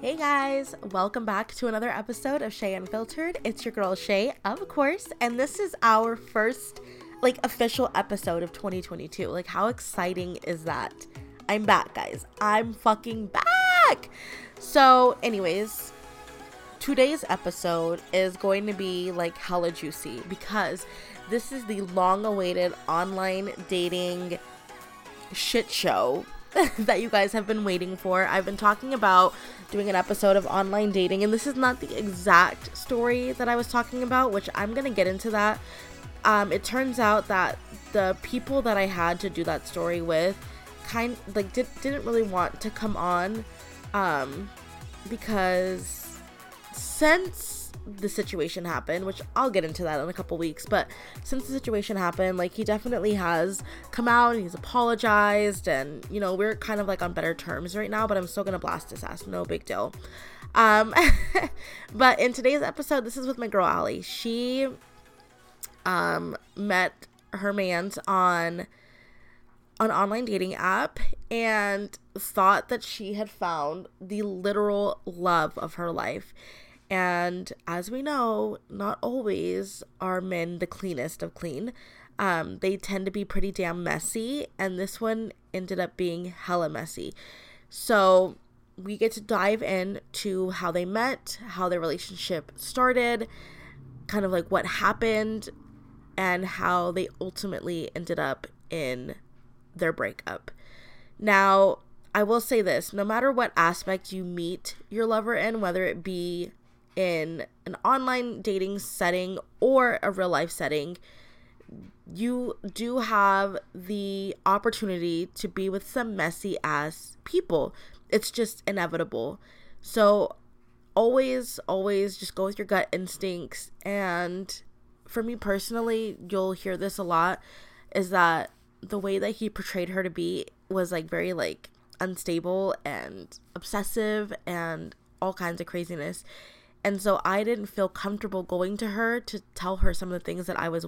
Hey guys, welcome back to another episode of Shay Unfiltered. It's your girl Shay, of course, and this is our first like official episode of 2022. Like how exciting is that? I'm back, guys. I'm fucking back. So, anyways, today's episode is going to be like hella juicy because this is the long awaited online dating shit show that you guys have been waiting for. I've been talking about doing an episode of online dating, and this is not the exact story that I was talking about, which I'm gonna get into that. Um, it turns out that the people that I had to do that story with kind like did, didn't really want to come on um, because since the situation happened, which I'll get into that in a couple weeks, but since the situation happened, like he definitely has come out and he's apologized and you know, we're kind of like on better terms right now, but I'm still gonna blast his ass, no big deal. Um but in today's episode, this is with my girl Ali. She um met her man's on an online dating app and thought that she had found the literal love of her life. And as we know, not always are men the cleanest of clean. Um, they tend to be pretty damn messy, and this one ended up being hella messy. So we get to dive in to how they met, how their relationship started, kind of like what happened, and how they ultimately ended up in their breakup. Now, I will say this no matter what aspect you meet your lover in, whether it be in an online dating setting or a real life setting, you do have the opportunity to be with some messy ass people. It's just inevitable. So, always, always just go with your gut instincts. And for me personally, you'll hear this a lot is that the way that he portrayed her to be was like very like unstable and obsessive and all kinds of craziness. And so I didn't feel comfortable going to her to tell her some of the things that I was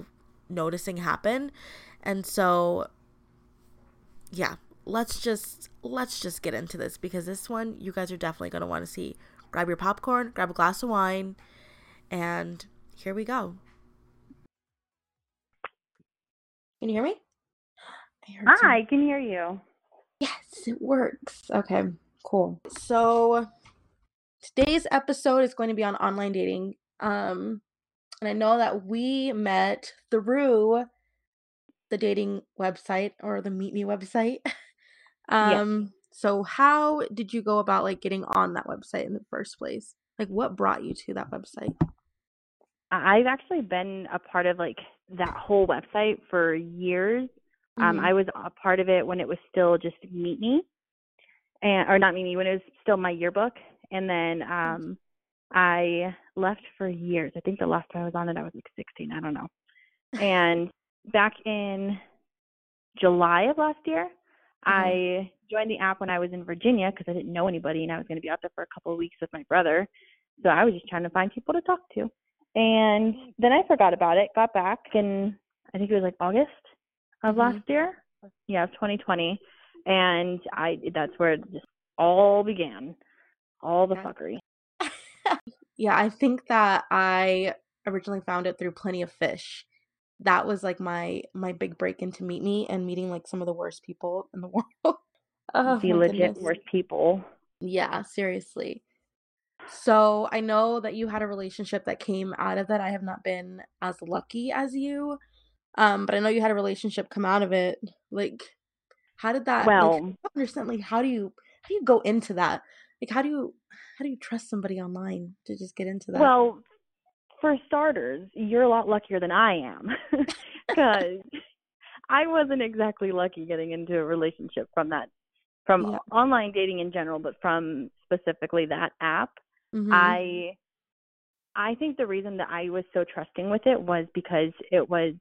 noticing happen. And so yeah, let's just let's just get into this because this one you guys are definitely going to want to see. Grab your popcorn, grab a glass of wine, and here we go. Can you hear me? Hi, I can hear you. Yes, it works. Okay, cool. So today's episode is going to be on online dating. Um, and I know that we met through the dating website or the Meet Me website. um, yes. so how did you go about like getting on that website in the first place? Like what brought you to that website? I've actually been a part of like that whole website for years. Um, mm-hmm. I was a part of it when it was still just Meet Me, and or not Meet Me when it was still myYearbook, and then um I left for years. I think the last time I was on it I was like 16, I don't know. And back in July of last year, mm-hmm. I joined the app when I was in Virginia because I didn't know anybody and I was going to be out there for a couple of weeks with my brother. So I was just trying to find people to talk to. And then I forgot about it, got back in I think it was like August of mm-hmm. last year. Yeah, of 2020. And I that's where it just all began all the fuckery. yeah, I think that I originally found it through Plenty of Fish. That was like my my big break into Meet Me and meeting like some of the worst people in the world. oh, the legit worst people. Yeah, seriously. So I know that you had a relationship that came out of that. I have not been as lucky as you. Um, but I know you had a relationship come out of it. Like, how did that? Well, like, understand. Like, how do you how do you go into that? Like how do you how do you trust somebody online to just get into that well for starters you're a lot luckier than i am because i wasn't exactly lucky getting into a relationship from that from yeah. online dating in general but from specifically that app mm-hmm. i i think the reason that i was so trusting with it was because it was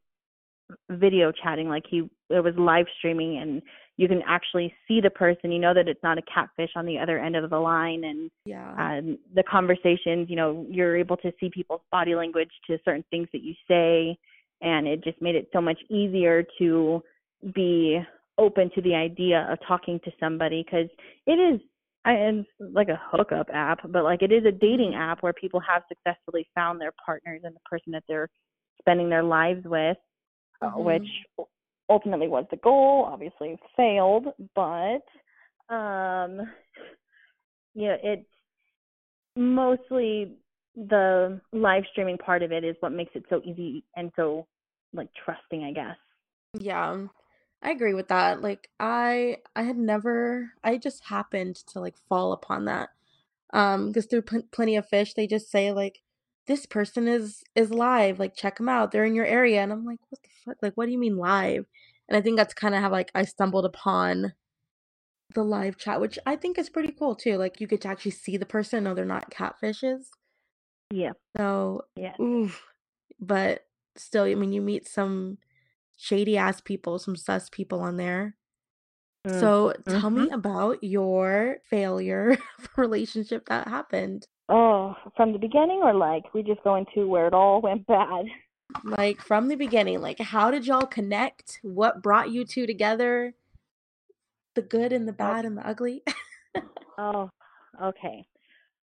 video chatting like he it was live streaming and you can actually see the person you know that it's not a catfish on the other end of the line and yeah um, the conversations you know you're able to see people's body language to certain things that you say and it just made it so much easier to be open to the idea of talking to somebody because it is I, it's like a hookup app, but like it is a dating app where people have successfully found their partners and the person that they're spending their lives with, uh, Mhm. which ultimately was the goal. Obviously failed, but um, yeah, it's mostly the live streaming part of it is what makes it so easy and so like trusting, I guess. Yeah. I agree with that. Like I I had never I just happened to like fall upon that. Um because through Pl- Plenty of Fish they just say like this person is is live, like check them out. They're in your area and I'm like what the fuck? Like what do you mean live? And I think that's kind of how like I stumbled upon the live chat, which I think is pretty cool too. Like you get to actually see the person, no they're not catfishes. Yeah, So, yeah. oof. But still, I mean you meet some shady ass people, some sus people on there. Mm. So tell me Mhm. about your failure relationship that happened. Oh, from the beginning or like we just go into where it all went bad? Like from the beginning, like how did y'all connect? What brought you two together? The good and the Oh, bad and the ugly? oh, okay.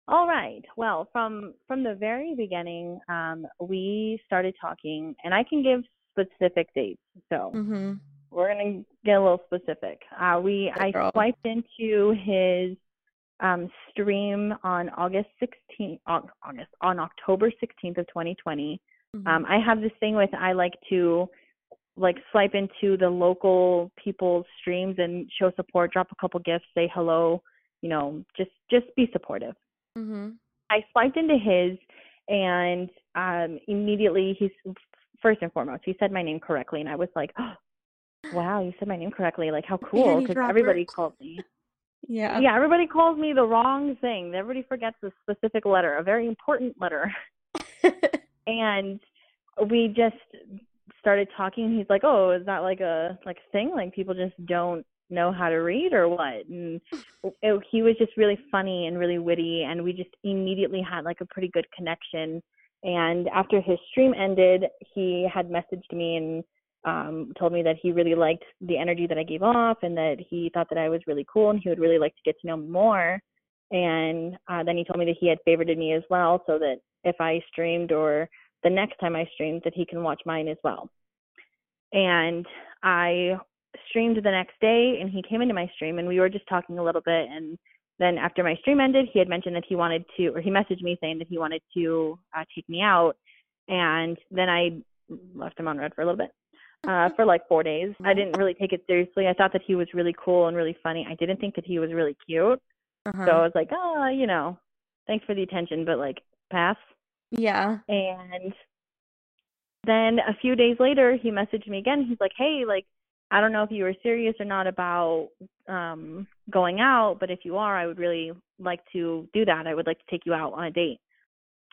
All right. Well, from from the very beginning, um, we started talking, and I can give specific dates. So mm-hmm. we're gonna get a little specific. Uh, we Good I girl. swiped into his um, stream on August 16th, August on October 16th of 2020. Mhm. Um, I have this thing with I like to like swipe into the local people's streams and show support, drop a couple gifts, say hello, you know, just just be supportive. Mm-hmm. I swiped into his and um immediately he's first and foremost, he said my name correctly and I was like, oh, "Wow, you said my name correctly. Like how cool." Cuz everybody called me Yeah. yeah, everybody calls me the wrong thing. Everybody forgets a specific letter, a very important letter. and we just started talking. He's like, "Oh, is that like a like thing? Like people just don't know how to read or what?" And it, he was just really funny and really witty, and we just immediately had like a pretty good connection. And after his stream ended, he had messaged me and um told me that he really liked the energy that I gave off and that he thought that I was really cool and he would really like to get to know me more. And uh, then he told me that he had favorited me as well, so that if I streamed or the next time I streamed, that he can watch mine as well. And I streamed the next day, and he came into my stream, and we were just talking a little bit. And then after my stream ended, he had mentioned that he wanted to, or he messaged me saying that he wanted to uh, take me out. And then I left him on read for a little bit uh, for like four days. I didn't really take it seriously. I thought that he was really cool and really funny. I didn't think that he was really cute. Uh-huh. So I was like, oh, you know, thanks for the attention, but like, pass. yeah. And then a few days later, he messaged me again. He's like, hey, like, I don't know if you were serious or not about um going out, but if you are, I would really like to do that. I would like to take you out on a date.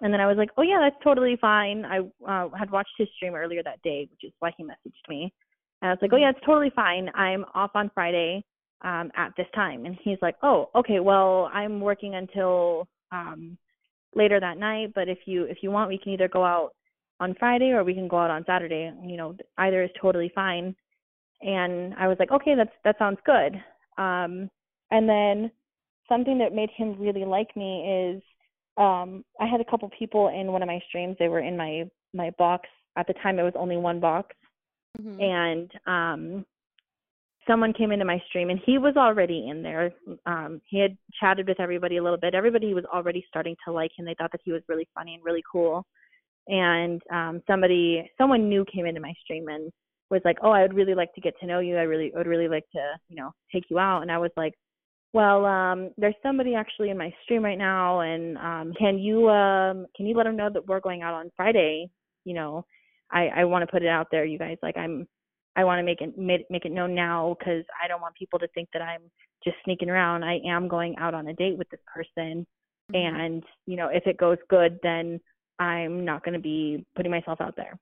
And then I was like, oh yeah, that's totally fine. I uh, had watched his stream earlier that day, which is why he messaged me. And I was like, oh yeah, it's totally fine. I'm off on Friday um at this time. And he's like, oh, okay, well, I'm working until um later that night, but if you if you want, we can either go out on Friday or we can go out on Saturday. You know, either is totally fine. And I was like, okay, that's that sounds good. Um, and then something that made him really like me is um, I had a couple people in one of my streams. They were in my my box at the time. It was only one box, Mhm. and um, someone came into my stream, and he was already in there. Um, he had chatted with everybody a little bit. Everybody was already starting to like him. They thought that he was really funny and really cool. And um, somebody, someone new came into my stream and was like, "Oh, I would really like to get to know you. I really would really like to, you know, take you out." And I was like, "Well, um, there's somebody actually in my stream right now, and um, can you um, can you let them know that we're going out on Friday? You know, I I want to put it out there, you guys. Like, I'm I want to make it make, make it known now because I don't want people to think that I'm just sneaking around. I am going out on a date with this person, Mhm. and you know, if it goes good, then I'm not going to be putting myself out there."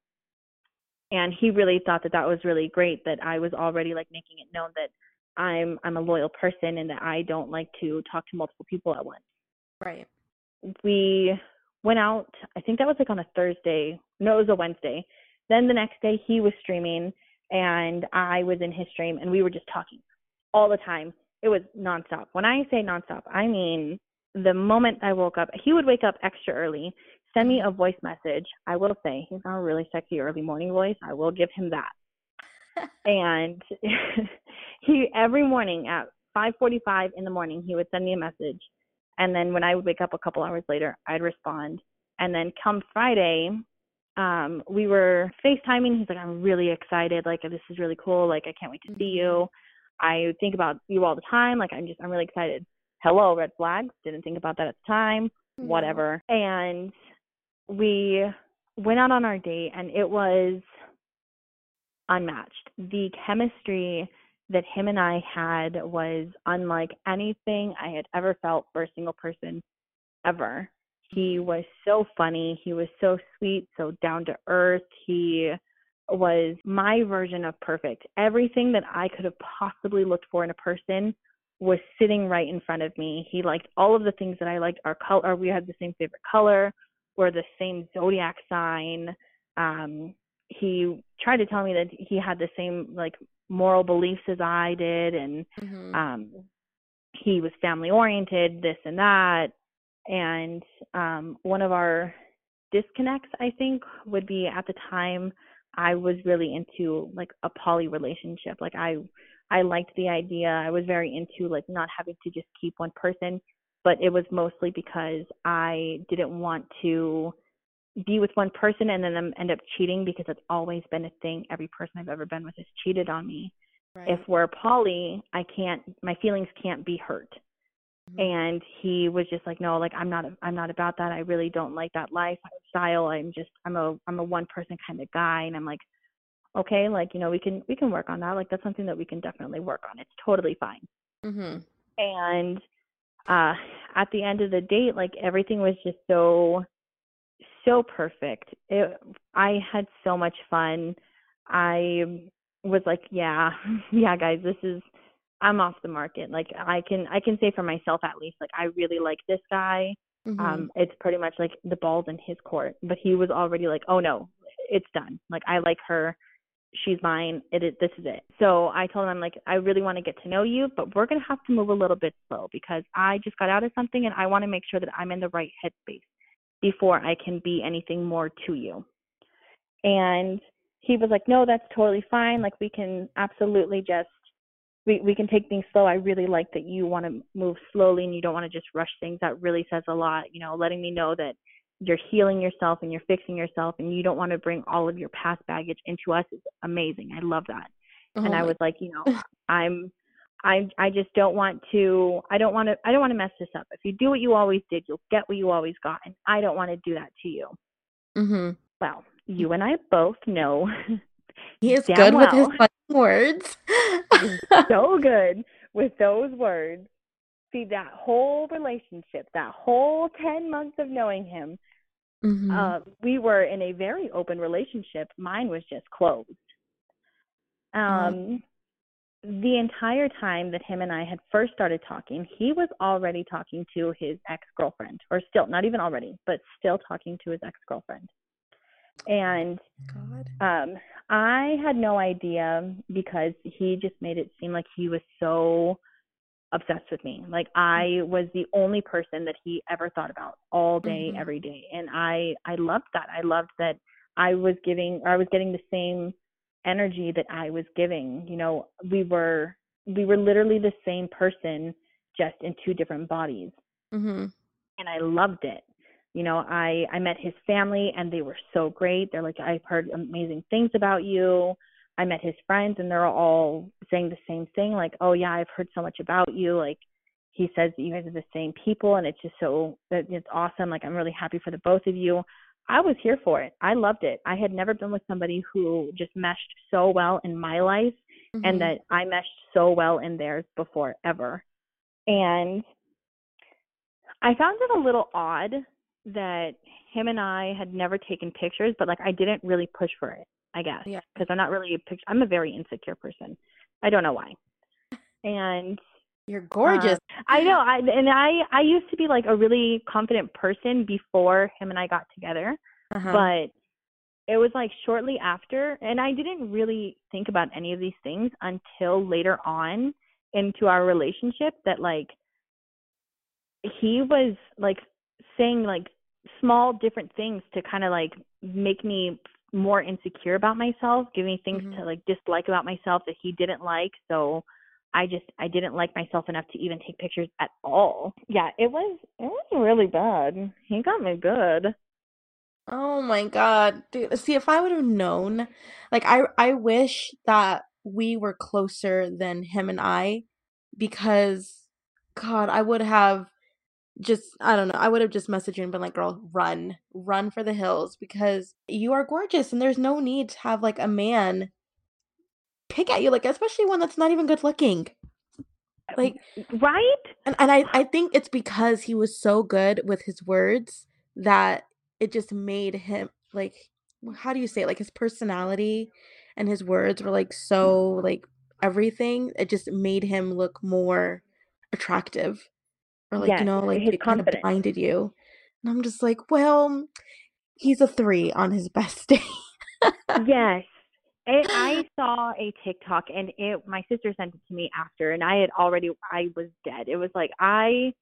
and he really thought that that was really great that I was already like making it known that I'm I'm a loyal person and that I don't like to talk to multiple people at once. Right. We went out, I think that was like on a Thursday. No, it was a Wednesday. Then the next day he was streaming and I was in his stream and we were just talking all the time. it was nonstop. When I say nonstop, I mean the moment I woke up, he would wake up extra early, send me a voice message. I will say he's not a really sexy early morning voice. I will give him that. and he every morning at 5:45 in the morning he would send me a message, and then when I would wake up a couple hours later, I'd respond. And then come Friday, um, we were FaceTiming. He's like, I'm really excited. Like, this is really cool. Like, I can't wait to see you. I think about you all the time. Like, I'm just, I'm really excited. Hello, red flags. Didn't think about that at the time. Whatever. And we went out on our date, and it was unmatched. The chemistry that him and I had was unlike anything I had ever felt for a single person ever. He was so funny. He was so sweet, so down to earth. He was my version of perfect. Everything that I could have possibly looked for in a person was sitting right in front of me. He liked all of the things that I liked. Our color, we had the same favorite color. We're the same zodiac sign. Um, he tried to tell me that he had the same like moral beliefs as I did, and mm-hmm. um, he was family oriented, this and that. And um, one of our disconnects, I think, would be at the time I was really into like a poly relationship. Like I I liked the idea. I was very into like not having to just keep one person, but it was mostly because I didn't want to be with one person and then end up cheating because it's always been a thing. Every person I've ever been with has cheated on me. Right. If we're poly, I can't my feelings can't be hurt. Mm-hmm. And he was just like, no, like I'm not, I'm not about that. I really don't like that lifestyle. I'm just, I'm a, I'm a one person kind of guy. And I'm like, okay, like you know, we can, we can work on that. Like that's something that we can definitely work on. It's totally fine. Mm-hmm. And uh, at the end of the date, like everything was just so, so perfect. It, I had so much fun. I was like, yeah, yeah, guys, this is I'm off the market. Like I can I can say for myself at least, like I really like this guy. Mm-hmm. Um, it's pretty much like the ball's in his court. But he was already like, Oh no, it's done. Like I like her. She's mine. It is this is it. So I told him I'm like, I really want to get to know you, but we're gonna have to move a little bit slow because I just got out of something and I want to make sure that I'm in the right headspace before I can be anything more to you. And he was like, No, that's totally fine. Like we can absolutely just we we can take things slow. I really like that you want to move slowly and you don't want to just rush things. That really says a lot. You know, letting me know that you're healing yourself and you're fixing yourself and you don't want to bring all of your past baggage into us is amazing. I love that. Oh and I was like, you know, I'm I I just don't want to I don't want to I don't want to mess this up. If you do what you always did, you'll get what you always got and I don't want to do that to you. Mhm. Well, you and I both know he is good well. with his words. so good with those words. See that whole relationship, that whole ten months of knowing him. Mm-hmm. Uh, we were in a very open relationship. Mine was just closed. Um, mm-hmm. The entire time that him and I had first started talking, he was already talking to his ex girlfriend, or still not even already, but still talking to his ex girlfriend. And God. um I had no idea because he just made it seem like he was so obsessed with me. Like I was the only person that he ever thought about all day mm-hmm. every day. And I I loved that. I loved that I was giving I was getting the same energy that I was giving. You know, we were we were literally the same person just in two different bodies. Mm-hmm. And I loved it you know i i met his family and they were so great they're like i've heard amazing things about you i met his friends and they're all saying the same thing like oh yeah i've heard so much about you like he says that you guys are the same people and it's just so it's awesome like i'm really happy for the both of you i was here for it i loved it i had never been with somebody who just meshed so well in my life mm-hmm. and that i meshed so well in theirs before ever and I found it a little odd that him and I had never taken pictures, but like I didn't really push for it, I guess. Yeah. Because I'm not really a picture I'm a very insecure person. I don't know why. And you're gorgeous. Uh, I know. I and I I used to be like a really confident person before him and I got together. Uh-huh. But it was like shortly after and I didn't really think about any of these things until later on into our relationship that like he was like saying like small different things to kind of like make me more insecure about myself, give me things Mhm. to like dislike about myself that he didn't like. So I just I didn't like myself enough to even take pictures at all. Yeah, it was it was really bad. He got me good. Oh my God, dude. See, if I would have known, like I I wish that we were closer than him and I because God, I would have just I don't know, I would have just messaged you and been like, "Girl, run. Run for the hills because you are gorgeous and there's no need to have like a man pick at you like especially one that's not even good looking." Um, like Right? and and I I think it's because he was so good with his words that it just made him like how do you say it? Like his personality and his words were like so mm. like everything. It just made him look more attractive or like, you know, like it kind of blinded you. And I'm just like, well, he's a three on his best day. Yes. I, I saw a TikTok and it my sister sent it to me after and I had already I was dead. It was like I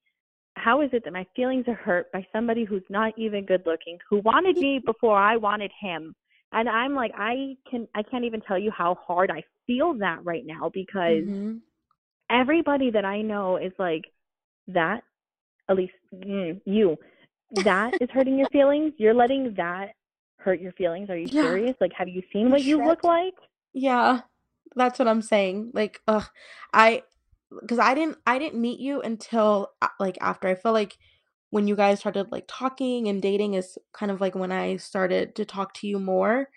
how is it that my feelings are hurt by somebody who's not even good looking, who wanted me before I wanted him? And I'm like I can I can't even tell you how hard I feel that right now because hmm everybody that I know is like that at least mm, you that is hurting your feelings. You're letting that hurt your feelings. Are you Yeah. serious? Like have you seen what you look like? Yeah, that's what I'm saying. Like, ugh, I, because I didn't, I didn't meet you until uh, like after. I feel like when you guys started like talking and dating is kind of like when I started to talk to you more.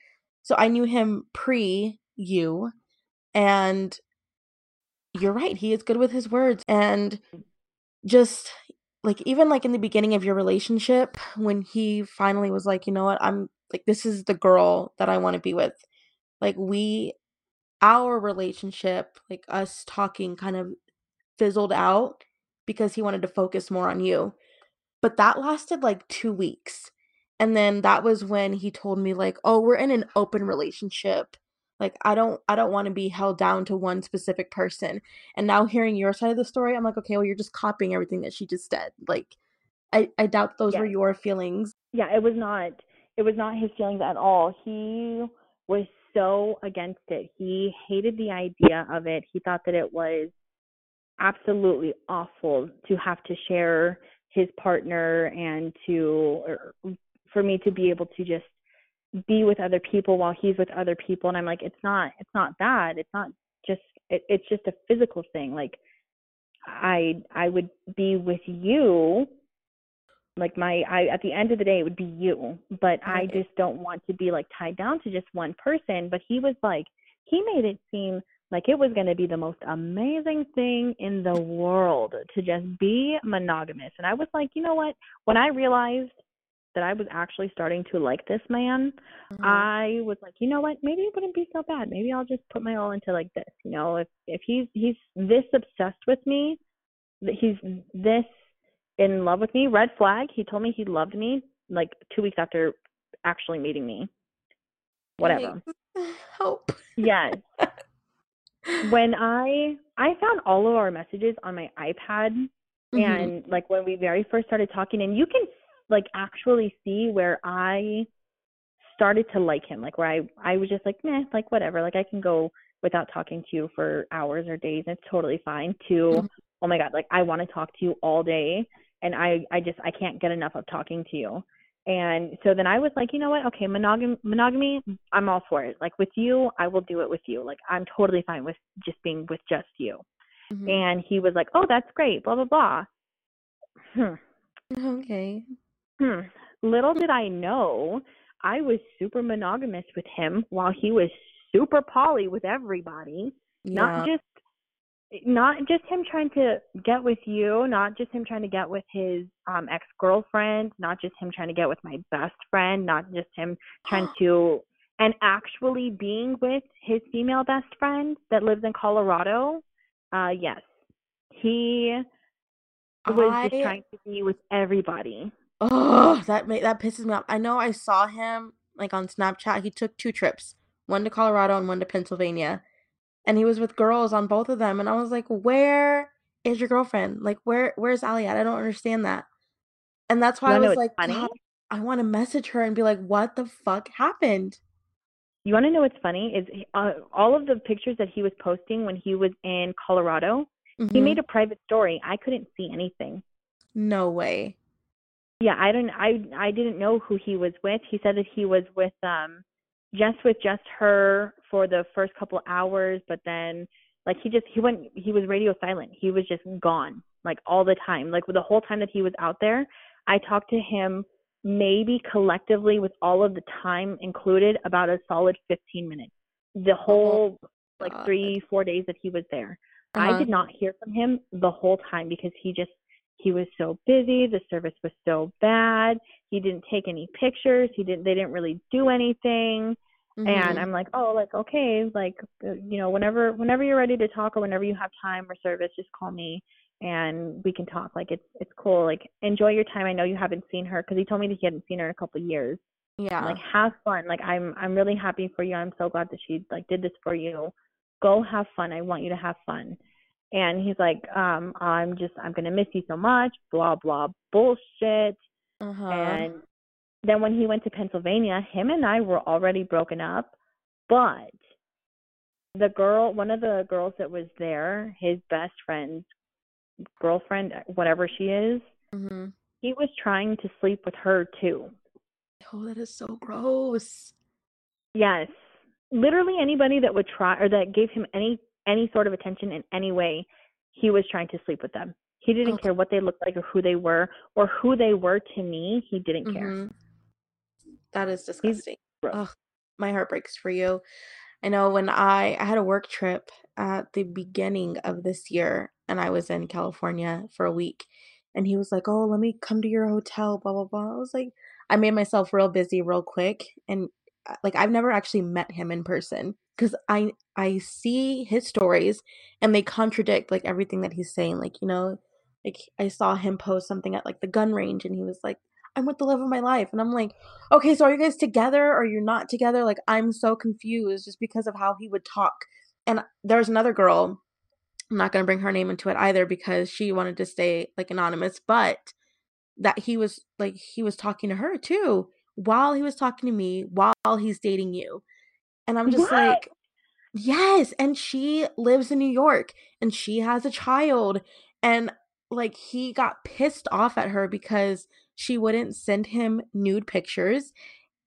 So I knew him pre you, and you're right. He is good with his words, and just like even like in the beginning of your relationship, when he finally was like, you know what, I'm like, this is the girl that I want to be with. Like we our relationship, like us talking kind of fizzled out because he wanted to focus more on you. But that lasted like 2 weeks. And then that was when he told me like, "Oh, we're in an open relationship. Like I don't I don't want to be held down to one specific person." And now hearing your side of the story, I'm like, "Okay, well you're just copying everything that she just said." Like I I doubt those were your feelings. Yeah, it was not it was not his feelings at all. He was so against it. He hated the idea of it. He thought that it was absolutely awful to have to share his partner and to or for me to be able to just be with other people while he's with other people and I'm like it's not it's not that. It's not just it, it's just a physical thing. Like I I would be with you like my I at the end of the day it would be you but I just don't want to be like tied down to just one person but he was like he made it seem like it was going to be the most amazing thing in the world to just be monogamous and I was like you know what when I realized that I was actually starting to like this man Mhm. I was like, you know what? Maybe it wouldn't be so bad. Maybe I'll just put my all into like this. You know, if if he's he's this obsessed with me, that he's this in love with me. Red flag. He told me he loved me like two weeks after actually meeting me. Whatever. Help. Yes. When I I found all of our messages on my iPad Mhm. and like when we very first started talking and you can like actually see where I started to like him like where I I was just like meh like whatever like I can go without talking to you for hours or days it's totally fine to Mhm. oh my god like I want to talk to you all day and I I just I can't get enough of talking to you and so then I was like you know what okay monogamy monogamy I'm all for it like with you I will do it with you like I'm totally fine with just being with just you Mhm. and he was like, "Oh, that's great." Blah blah blah. Hmm. Okay. Hmm. Little did I know, I was super monogamous with him while he was super poly with everybody. Not Yeah. just not just him trying to get with you, not just him trying to get with his um ex-girlfriend, not just him trying to get with my best friend, not just him trying to and actually being with his female best friend that lives in Colorado. Uh yes. He was just trying to be with everybody. oh that ma- that pisses me off. I know I saw him like on Snapchat. He took two trips, one to Colorado and one to Pennsylvania. And he was with girls on both of them and I was like, "Where is your girlfriend? Like where where's Allie at? I don't understand that." And that's why I was like, funny? I want to message her and be like, "What the fuck happened?" You want to know what's funny is uh, all of the pictures that he was posting when he was in Colorado. Mm-hmm. He made a private story. I couldn't see anything. No way. Yeah, I don't. I I didn't know who he was with. He said that he was with um just with just her for the first couple hours, but then like he just he went he was radio silent. He was just gone like all the time. Like the whole time that he was out there, I talked to him maybe collectively with all of the time included about a solid 15 minutes. The whole oh, like three, four days that he was there. Uh-huh. I did not hear from him the whole time because he just he was so busy. The service was so bad. He didn't take any pictures. He didn't. They didn't really do anything. Mm-hmm. And I'm like, oh, like okay, like uh, you know, whenever whenever you're ready to talk or whenever you have time or service, just call me and we can talk. Like it's it's cool. Like enjoy your time. I know you haven't seen her because he told me that he hadn't seen her in a couple of years. Yeah. Like have fun. Like I'm I'm really happy for you. I'm so glad that she like did this for you. Go have fun. I want you to have fun. And he's like, um, I'm just I'm gonna miss you so much. Blah blah bullshit. Uh-huh. And then when he went to Pennsylvania, him and I were already broken up, but the girl, one of the girls that was there, his best friend's girlfriend, whatever she is, mm-hmm. he was trying to sleep with her too. Oh, that is so gross. Yes. Literally anybody that would try or that gave him any any sort of attention in any way, he was trying to sleep with them. He didn't okay. care what they looked like or who they were or who they were to me. He didn't mm-hmm. care. That is disgusting. Ugh, my heart breaks for you. I know when I I had a work trip at the beginning of this year and I was in California for a week and he was like, "Oh, let me come to your hotel, blah blah blah." I was like, I made myself real busy real quick and uh, like I've never actually met him in person cuz I I see his stories and they contradict like everything that he's saying like, you know, like I saw him post something at like the gun range and he was like, I'm with the love of my life. And I'm like, okay, so are you guys together or you're not together? Like, I'm so confused just because of how he would talk. And there's another girl, I'm not going to bring her name into it either because she wanted to stay like anonymous, but that he was like, he was talking to her too while he was talking to me while he's dating you. And I'm just what? like, yes. And she lives in New York and she has a child. And like, he got pissed off at her because she wouldn't send him nude pictures.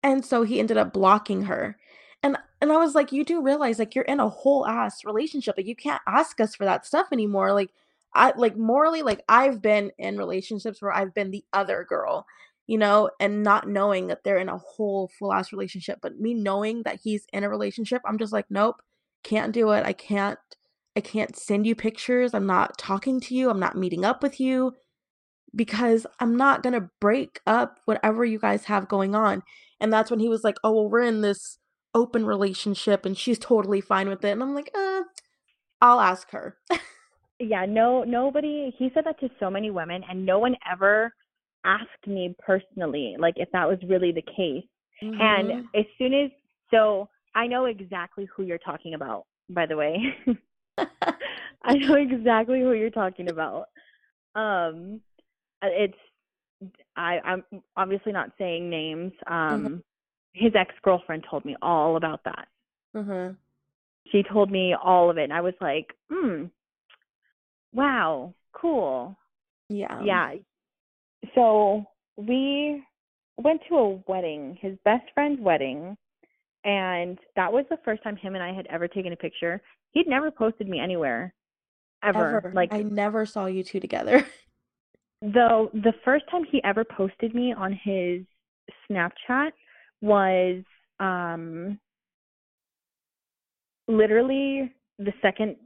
And so he ended up blocking her. And and I was like, you do realize like you're in a whole ass relationship. Like you can't ask us for that stuff anymore. Like I like morally, like I've been in relationships where I've been the other girl, you know, and not knowing that they're in a whole full ass relationship. But me knowing that he's in a relationship, I'm just like, nope, can't do it. I can't I can't send you pictures. I'm not talking to you. I'm not meeting up with you because I'm not going to break up whatever you guys have going on. And that's when he was like, oh, well, we're in this open relationship and she's totally fine with it. And I'm like, uh, I'll ask her. yeah, no, nobody, he said that to so many women, and no one ever asked me personally, like, if that was really the case. Mm-hmm. And as soon as, so I know exactly who you're talking about, by the way. I know exactly who you're talking about. Um, uh, it's I, I'm obviously not saying names. Um, mm-hmm. His ex girlfriend told me all about that. Mm-hmm. She told me all of it, and I was like, "Hmm, wow, cool." Yeah. Yeah. So we went to a wedding, his best friend's wedding, and that was the first time him and I had ever taken a picture. He'd never posted me anywhere, ever. ever. Like I never saw you two together. Though the first time he ever posted me on his Snapchat was um literally the second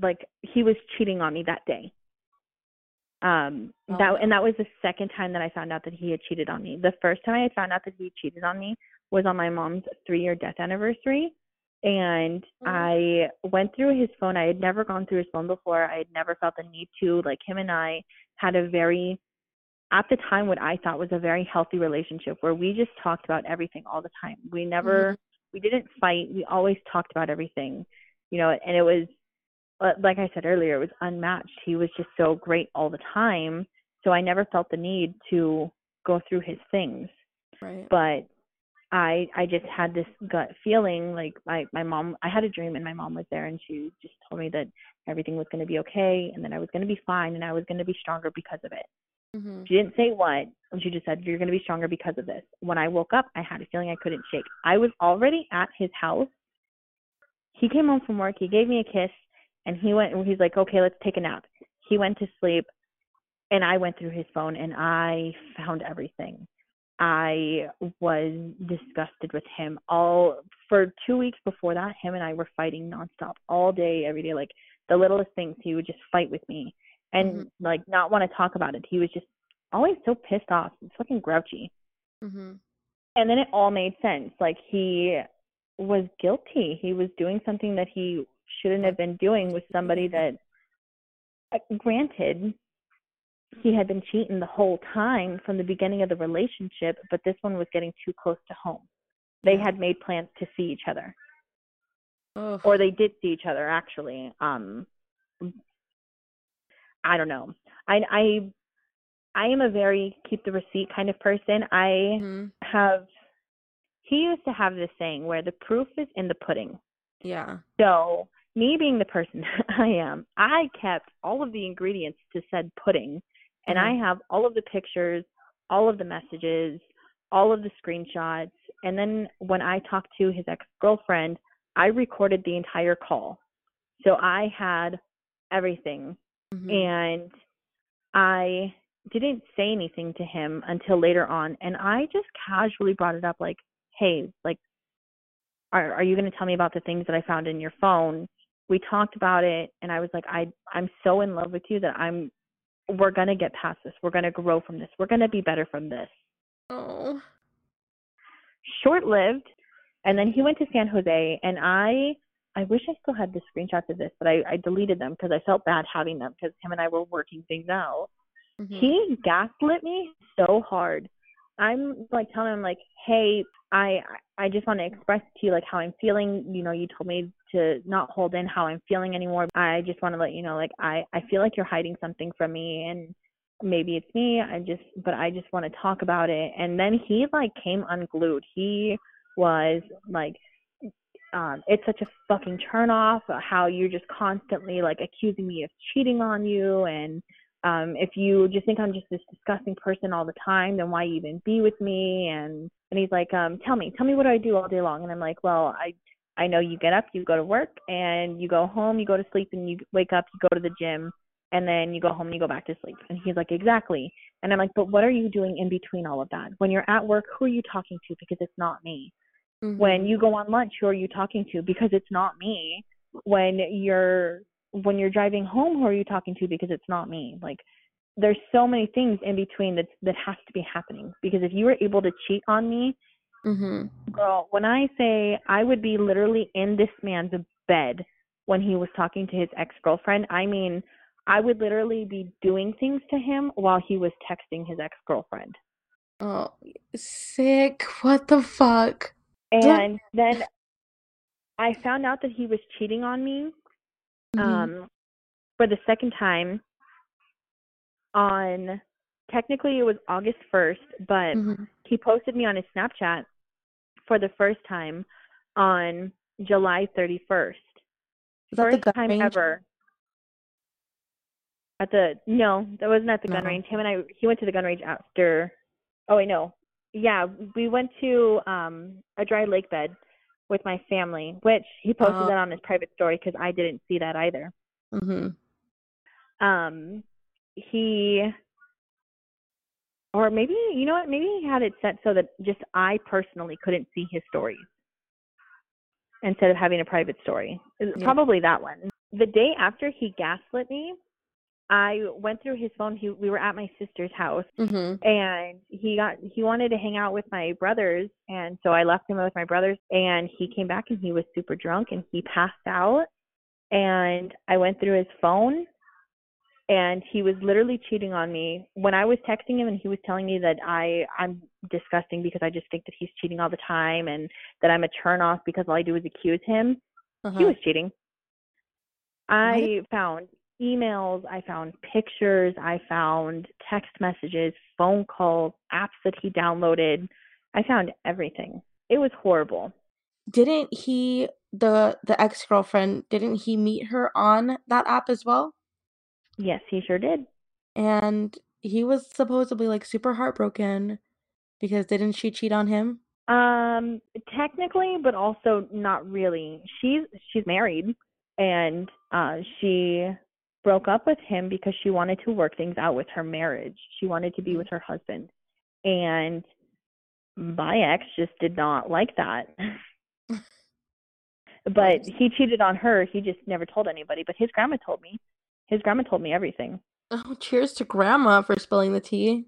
like he was cheating on me that day. Um oh. that and that was the second time that I found out that he had cheated on me. The first time I had found out that he cheated on me was on my mom's 3-year death anniversary and mm-hmm. I went through his phone. I had never gone through his phone before. I had never felt the need to. Like him and I had a very at the time what I thought was a very healthy relationship where we just talked about everything all the time. We never mm-hmm. we didn't fight. We always talked about everything. you know, and it was like I said earlier, it was unmatched. He was just so great all the time. So I never felt the need to go through his things. Right. But I I just had this gut feeling like my my mom I had a dream and my mom was there and she just told me that everything was going to be okay and then I was going to be fine and I was going to be stronger because of it. Mm-hmm. She didn't say what, and she just said you're going to be stronger because of this. When I woke up, I had a feeling I couldn't shake. I was already at his house. He came home from work. He gave me a kiss and he went and he's like okay let's take a nap. He went to sleep and i went through his phone and i found everything. I was disgusted with him all for two weeks before that him and i were fighting nonstop all day every day like the littlest things he would just fight with me. And mm-hmm. like not want to talk about it. He was just always so pissed off and fucking grouchy. Mm-hmm. and then it all made sense. Like he was guilty. He was doing something that he shouldn't have been doing with somebody that uh, granted he had been cheating the whole time from the beginning of the relationship but this one was getting too close to home. They had made plans to see each other. Ugh. or they did see each other actually. Um i don't know. I i i am a very keep the receipt kind of person. I mm-hmm. have he used to have this saying where the proof is in the pudding. Yeah. So me being the person I am, I kept all of the ingredients to said pudding, and mm-hmm. I have all of the pictures, all of the messages, all of the screenshots. And then when I talked to his ex girlfriend, I recorded the entire call. So I had everything. Mm-hmm. And I didn't say anything to him until later on. And I just casually brought it up like, hey, like, are, are you going to tell me about the things that I found in your phone? We talked about it and I was like I I'm so in love with you that I'm we're going to get past this. We're going to grow from this. We're going to be better from this. Oh. Short-lived. And then he went to San Jose and I I wish I still had the screenshots of this, but I I deleted them because I felt bad having them because him and I were working things out. Mm-hmm. He gaslit me so hard. I'm like telling him like, "Hey, I I just want to express to you like how I'm feeling. You know, you told me to not hold in how I'm feeling anymore. I just want to let you know like I I feel like you're hiding something from me and maybe it's me. I just but I just want to talk about it. And then he like came unglued. He was like um it's such a fucking turn off how you're just constantly like accusing me of cheating on you and um if you just think I'm just this disgusting person all the time then why even be with me and and he's like um tell me tell me what do I do all day long and I'm like well I I know you get up, you go to work, and you go home, you go to sleep, and you wake up, you go to the gym, and then you go home and you go back to sleep. And he's like, exactly. And I'm like, but what are you doing in between all of that? When you're at work, who are you talking to? Because it's not me. Mm-hmm. When you go on lunch, who are you talking to? Because it's not me. When you're when you're driving home, who are you talking to? Because it's not me. Like there's so many things in between that that has to be happening. Because if you were able to cheat on me Mm-hmm. Girl, when I say I would be literally in this man's bed when he was talking to his ex girlfriend, I mean, I would literally be doing things to him while he was texting his ex girlfriend. Oh, sick. What the fuck? And then I found out that he was cheating on me Mm-hmm. um, for the second time on technically it was August 1st, but Mm-hmm. He posted me on his Snapchat for the first time on July 31st. Is that the First time range? ever. At the no, that wasn't at the gun range. Him and I he went to the gun range after oh wait no. Yeah, we went to um a dry lake bed with my family, which he posted Oh. that on his private story because I didn't see that either. Mm-hmm. Um he or maybe you know what maybe he had it set so that just i personally couldn't see his stories instead of having a private story Yeah. probably that one the day after he gaslit me i went through his phone he we were at my sister's house Mm-hmm. and he got he wanted to hang out with my brothers and so i left him with my brothers and he came back and he was super drunk and he passed out and i went through his phone and he was literally cheating on me when i was texting him and he was telling me that i i'm disgusting because i just think that he's cheating all the time and that i'm a turn off because all i do is accuse him Uh-huh. he was cheating I found emails, I found pictures, I found text messages, phone calls, apps that he downloaded. I found everything. It was horrible. Didn't he the the ex-girlfriend didn't he meet her on that app as well? Yes, he sure did. And he was supposedly like super heartbroken because didn't she cheat on him? Um technically, but also not really. She's she's married and uh she broke up with him because she wanted to work things out with her marriage. She wanted to be with her husband. And my ex just did not like that. but he cheated on her. He just never told anybody. But his grandma told me. His grandma told me everything. Oh, cheers to grandma for spilling the tea.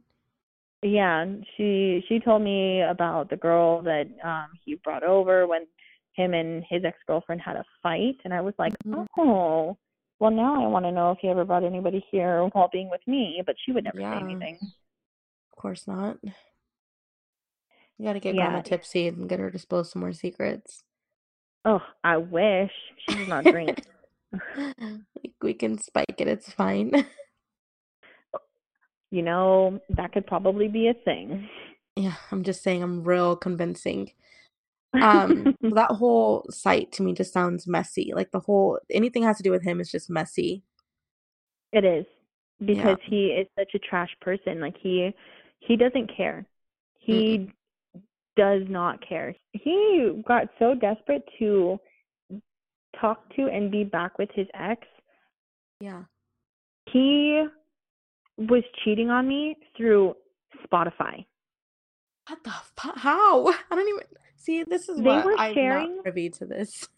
Yeah, she she told me about the girl that um he brought over when him and his ex girlfriend had a fight, and I was like, mm-hmm. oh, well now I want to know if he ever brought anybody here while being with me, but she would never yeah. say anything. Of course not. You got to get yeah. grandma tipsy and get her to spill some more secrets. Oh, I wish she does not drink. we can spike it. It's fine. You know, that could probably be a thing. Yeah, I'm just saying I'm real convincing. Um that whole site to me just sounds messy. Like the whole anything has to do with him is just messy. It is. Because yeah. he is such a trash person. Like he he doesn't care. He mm does not care. He got so desperate to talk to and be back with his ex. Yeah. He was cheating on me through Spotify. What the fuck? How? I don't even see. This is they were I'm sharing. Not privy to this.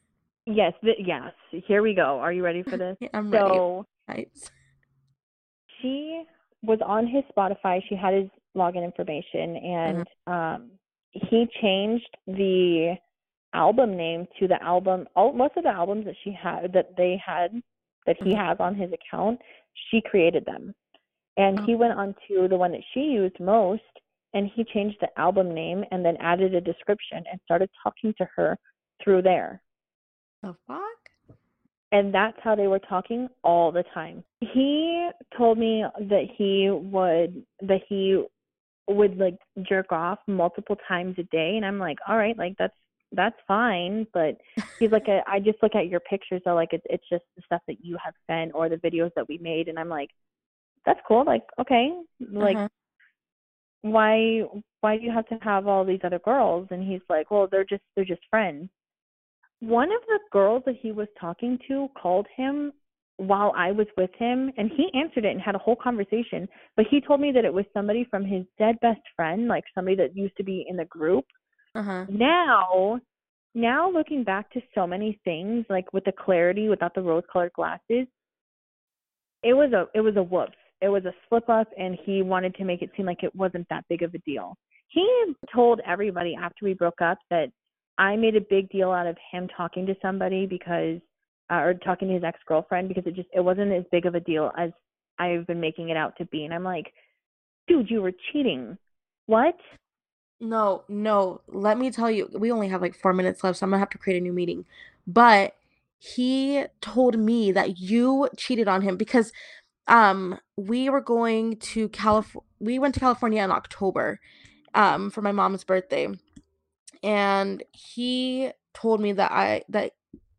Yes, th- yes. Here we go. Are you ready for this? I'm so, ready. Nice. She was on his Spotify. She had his login information, and uh-huh. um, he changed the album name to the album. All most of the albums that she had that they had that he uh-huh. has on his account, she created them. And he went on to the one that she used most and he changed the album name and then added a description and started talking to her through there. The fuck? And that's how they were talking all the time. He told me that he would that he would like jerk off multiple times a day and I'm like, "All right, like that's that's fine." But he's like, "I just look at your pictures though like it's it's just the stuff that you have sent or the videos that we made." And I'm like, that's cool. Like, okay, like, uh-huh. why, why do you have to have all these other girls? And he's like, well, they're just, they're just friends. One of the girls that he was talking to called him while I was with him, and he answered it and had a whole conversation. But he told me that it was somebody from his dead best friend, like somebody that used to be in the group. Uh-huh. Now, now looking back to so many things, like with the clarity without the rose-colored glasses, it was a it was a whoops it was a slip up and he wanted to make it seem like it wasn't that big of a deal. He told everybody after we broke up that I made a big deal out of him talking to somebody because uh, or talking to his ex-girlfriend because it just it wasn't as big of a deal as I've been making it out to be. And I'm like, dude, you were cheating. What? No, no. Let me tell you, we only have like four minutes left, so I'm gonna have to create a new meeting. But he told me that you cheated on him because um we were going to California we went to California in October um for my mom's birthday and he told me that I that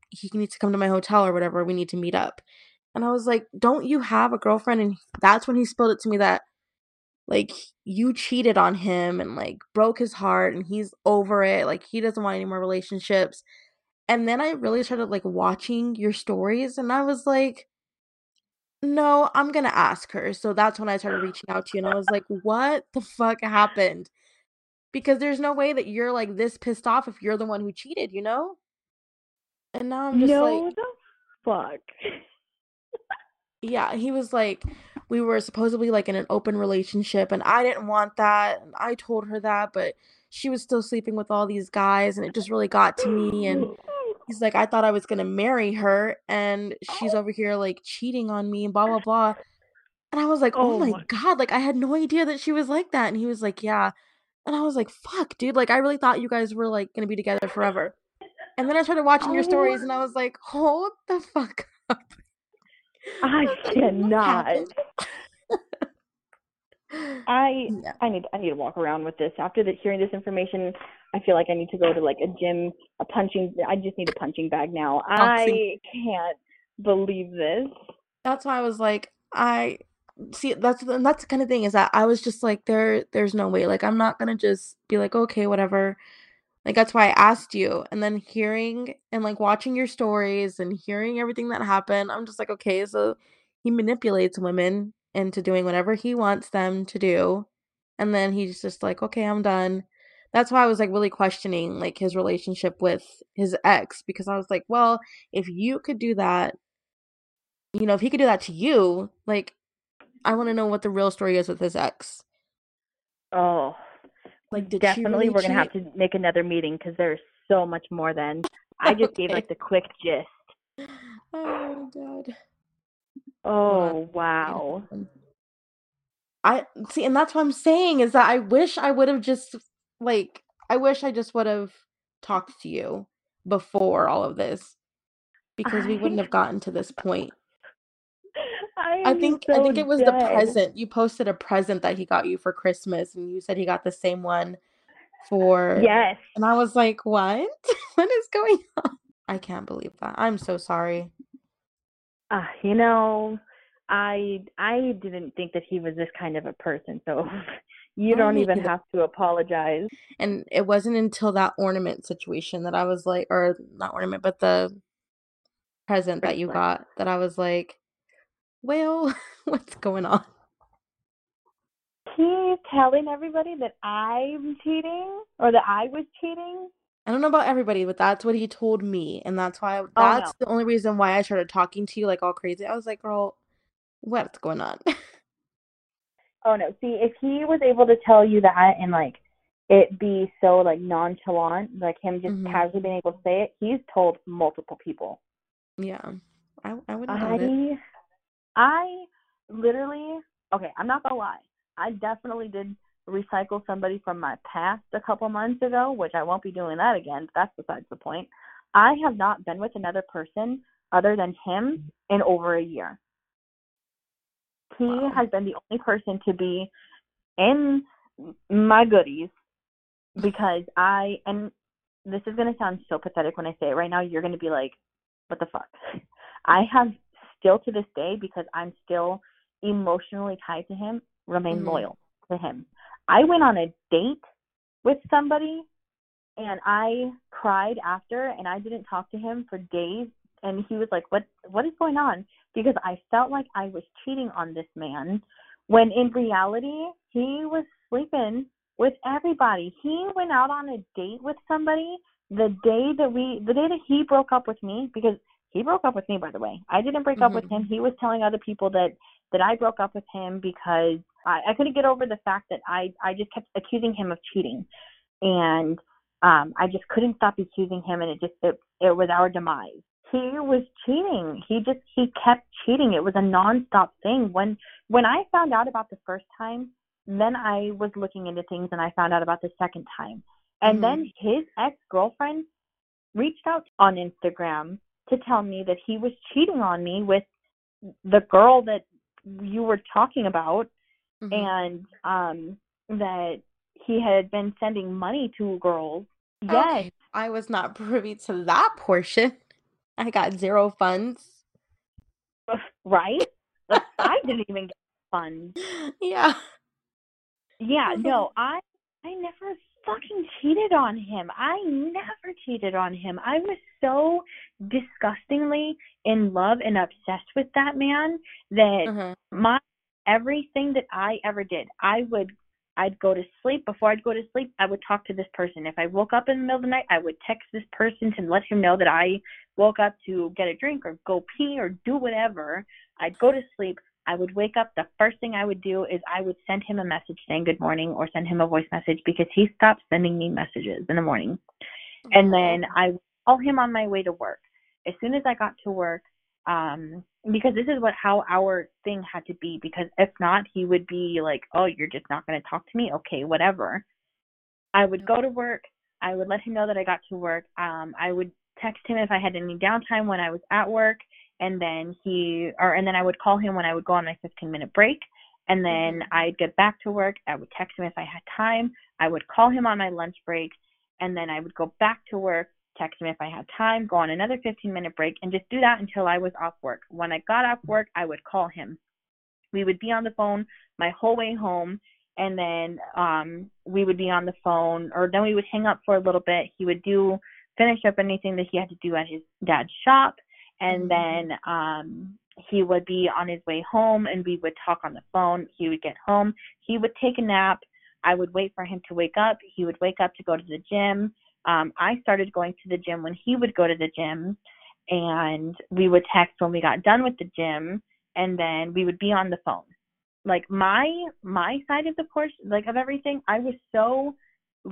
he needs to come to my hotel or whatever we need to meet up and I was like don't you have a girlfriend and that's when he spilled it to me that like you cheated on him and like broke his heart and he's over it like he doesn't want any more relationships and then I really started like watching your stories and I was like no, I'm gonna ask her. So that's when I started reaching out to you, and I was like, what the fuck happened? Because there's no way that you're like this pissed off if you're the one who cheated, you know? And now I'm just no, like, fuck. yeah, he was like, we were supposedly like in an open relationship, and I didn't want that, and I told her that, but she was still sleeping with all these guys, and it just really got to me, and he's like, I thought I was gonna marry her, and she's over here like cheating on me and blah blah blah. And I was like, oh, oh my, my god, like I had no idea that she was like that. And he was like, yeah. And I was like, fuck, dude, like I really thought you guys were like gonna be together forever. And then I started watching your oh. stories, and I was like, hold the fuck up. I cannot. I Yeah. I need I need to walk around with this after the, hearing this information. I feel like I need to go to like a gym, a punching. I just need a punching bag now. I can't believe this. That's why I was like, I see that's the that's the kind of thing is that I was just like, there there's no way. Like I'm not gonna just be like, okay, whatever. Like that's why I asked you. And then hearing and like watching your stories and hearing everything that happened, I'm just like, okay, so he manipulates women into doing whatever he wants them to do. And then he's just like, okay, I'm done. That's why I was like really questioning like his relationship with his ex because I was like, well, if you could do that, you know, if he could do that to you, like I want to know what the real story is with his ex. Oh, Like definitely we're gonna have to make another meeting because there's so much more than I just gave like the quick gist. Oh god. Oh wow. I see, and that's what I'm saying is that I wish I would have just like I wish I just would have talked to you before all of this because we wouldn't have gotten to this point. I I think I think it was the present. You posted a present that he got you for Christmas and you said he got the same one for Yes. and I was like, "What? what is going on?" I can't believe that. I'm so sorry. Uh, you know, I I didn't think that he was this kind of a person, so you don't even have to apologize. And it wasn't until that ornament situation that I was like or not ornament, but the present that you got that I was like, "Well, what's going on?" He's telling everybody that I'm cheating or that I was cheating. I don't know about everybody, but that's what he told me, and that's why Oh that's no. the only reason why I started talking to you like all crazy. I was like, "Girl, what's going on?" Oh no. See, if he was able to tell you that and like it be so like nonchalant, like him just Mhm. casually being able to say it, he's told multiple people. Yeah. I I it. I I literally okay, I'm not gonna lie. I definitely did recycle somebody from my past a couple months ago, which I won't be doing that again, but that's besides the point. I have not been with another person other than him in over a year. He Wow. has been the only person to be in my goodies because I and this is gonna sound so pathetic when I say it right now, you're gonna be like, What the fuck? I have still to this day because I'm still emotionally tied to him, remain Mhm. loyal to him. I went on a date with somebody and I cried after and I didn't talk to him for days and he was like, What what is going on? Because I felt like I was cheating on this man when in reality he was sleeping with everybody. He went out on a date with somebody the day that we the day that he broke up with me because he broke up with me by the way. I didn't break up with Mhm. him. He was telling other people that that I broke up with him because I, I couldn't get over the fact that I I just kept accusing him of cheating. And um I just couldn't stop accusing him and it just it, it was our demise. He was cheating. He just he kept cheating. It was a nonstop thing. When when I found out about the first time, then I was looking into things and I found out about the second time. And Mhm. then his ex girlfriend reached out on Instagram to tell me that he was cheating on me with the girl that you were talking about Mhm. and um that he had been sending money to girls. Yes. Okay. I was not privy to that portion. I got zero funds. Right? I didn't even get funds. Yeah. Yeah, no, I I never fucking cheated on him. I never cheated on him. I was so disgustingly in love and obsessed with that man that Uh-huh. my everything that I ever did, I would I'd go to sleep. Before I'd go to sleep, I would talk to this person. If I woke up in the middle of the night, I would text this person to let him know that I woke up to get a drink or go pee or do whatever. I'd go to sleep. I would wake up. The first thing I would do is I would send him a message saying good morning or send him a voice message because he stopped sending me messages in the morning. And then I would call him on my way to work. As soon as I got to work, um, because this is what how our thing had to be. Because if not, he would be like, "Oh, you're just not going to talk to me? Okay, whatever." I would go to work. I would let him know that I got to work. Um, I would text him if I had any downtime when I was at work, and then he or and then I would call him when I would go on my 15 minute break and then mm-hmm. I'd get back to work. I would text him if I had time. I would call him on my lunch break and then I would go back to work, text him if I had time, go on another 15 minute break and just do that until I was off work. When I got off work, I would call him. We would be on the phone my whole way home and then um we would be on the phone or then we would hang up for a little bit. He would do finish up anything that he had to do at his dad's shop and mm-hmm. then um he would be on his way home and we would talk on the phone. He would get home, he would take a nap. I would wait for him to wake up. He would wake up to go to the gym. Um, I started going to the gym when he would go to the gym, and we would text when we got done with the gym, and then we would be on the phone. Like my my side of the course, like of everything, I was so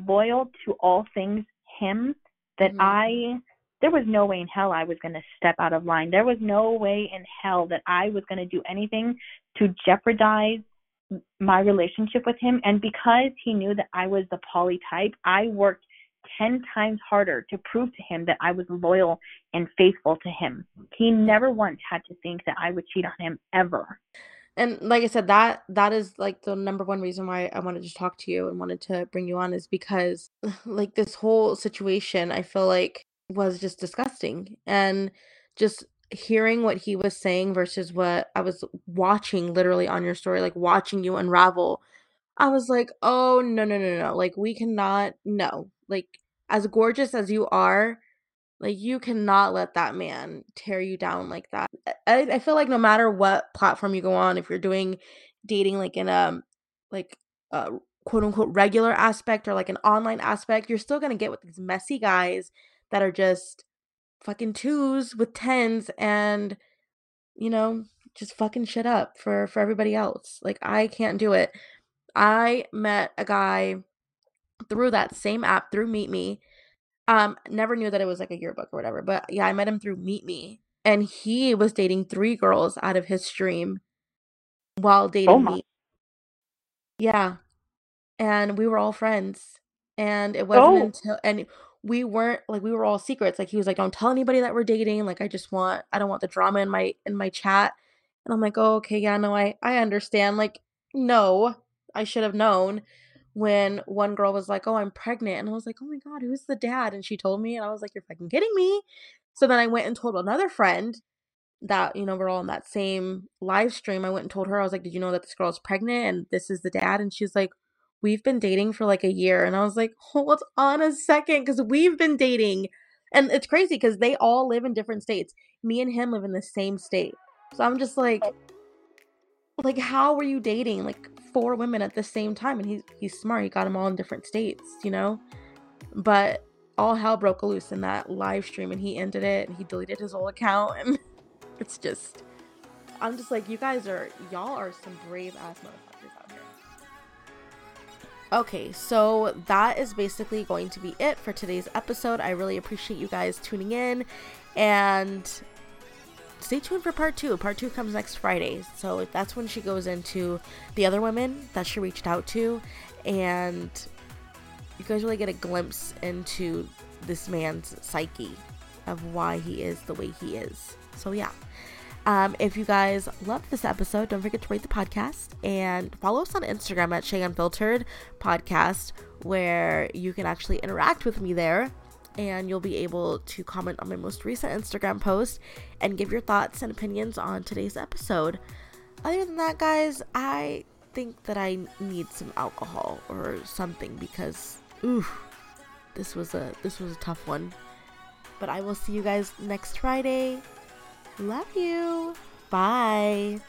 loyal to all things him that mm-hmm. I there was no way in hell I was going to step out of line. There was no way in hell that I was going to do anything to jeopardize my relationship with him. And because he knew that I was the poly type, I worked 10 times harder to prove to him that I was loyal and faithful to him. He never once had to think that I would cheat on him ever. And like I said, that that is like the number one reason why I wanted to talk to you and wanted to bring you on is because like this whole situation, I feel like was just disgusting. And just hearing what he was saying versus what I was watching literally on your story, like watching you unravel, I was like, oh, no, no, no, no. Like, we cannot, no. Like, as gorgeous as you are, like, you cannot let that man tear you down like that. I, I feel like no matter what platform you go on, if you're doing dating, like, in a, like, a quote unquote regular aspect or like an online aspect, you're still going to get with these messy guys that are just fucking twos with tens and you know just fucking shit up for for everybody else. Like i can't do it. I met a guy through that same app through MeetMe. Um never knew that it was like a yearbook or whatever but yeah i met him through MeetMe and he was dating three girls out of his stream while dating oh me. Yeah and we were all friends and it wasn't oh. until and we weren't like we were all secrets. Like he was like, "Don't tell anybody that we're dating. Like I just want I don't want the drama in my in my chat." And I'm like, "Oh, okay, yeah, no, I I understand." Like, no, I should have known when one girl was like, "Oh, I'm pregnant," and I was like, "Oh my god, who's the dad?" And she told me, and I was like, "You're fucking kidding me." So then I went and told another friend that you know we're all in that same live stream. I went and told her I was like, "Did you know that this girl girl's pregnant and this is the dad?" And she's like, we've been dating for like a year. And I was like, hold on a second, because we've been dating. And it's crazy because they all live in different states. Me and him live in the same state. So I'm just like, like, how were you dating like four women at the same time? And he's he's smart. He got them all in different states, you know. But all hell broke loose in that live stream, and he ended it. And he deleted his whole account, and it's just, I'm just like, you guys are y'all are some brave ass motherfuckers. Okay, so that is basically going to be it for today's episode. I really appreciate you guys tuning in and stay tuned for part two. Part two comes next Friday. So that's when she goes into the other women that she reached out to. And you guys really get a glimpse into this man's psyche of why he is the way he is. So, yeah. Um, if you guys loved this episode, don't forget to rate the podcast and follow us on Instagram at Shay Unfiltered Podcast, where you can actually interact with me there and you'll be able to comment on my most recent Instagram post and give your thoughts and opinions on today's episode. Other than that, guys, I think that I need some alcohol or something because ooh, this was a this was a tough one. But I will see you guys next Friday. Love you. Bye.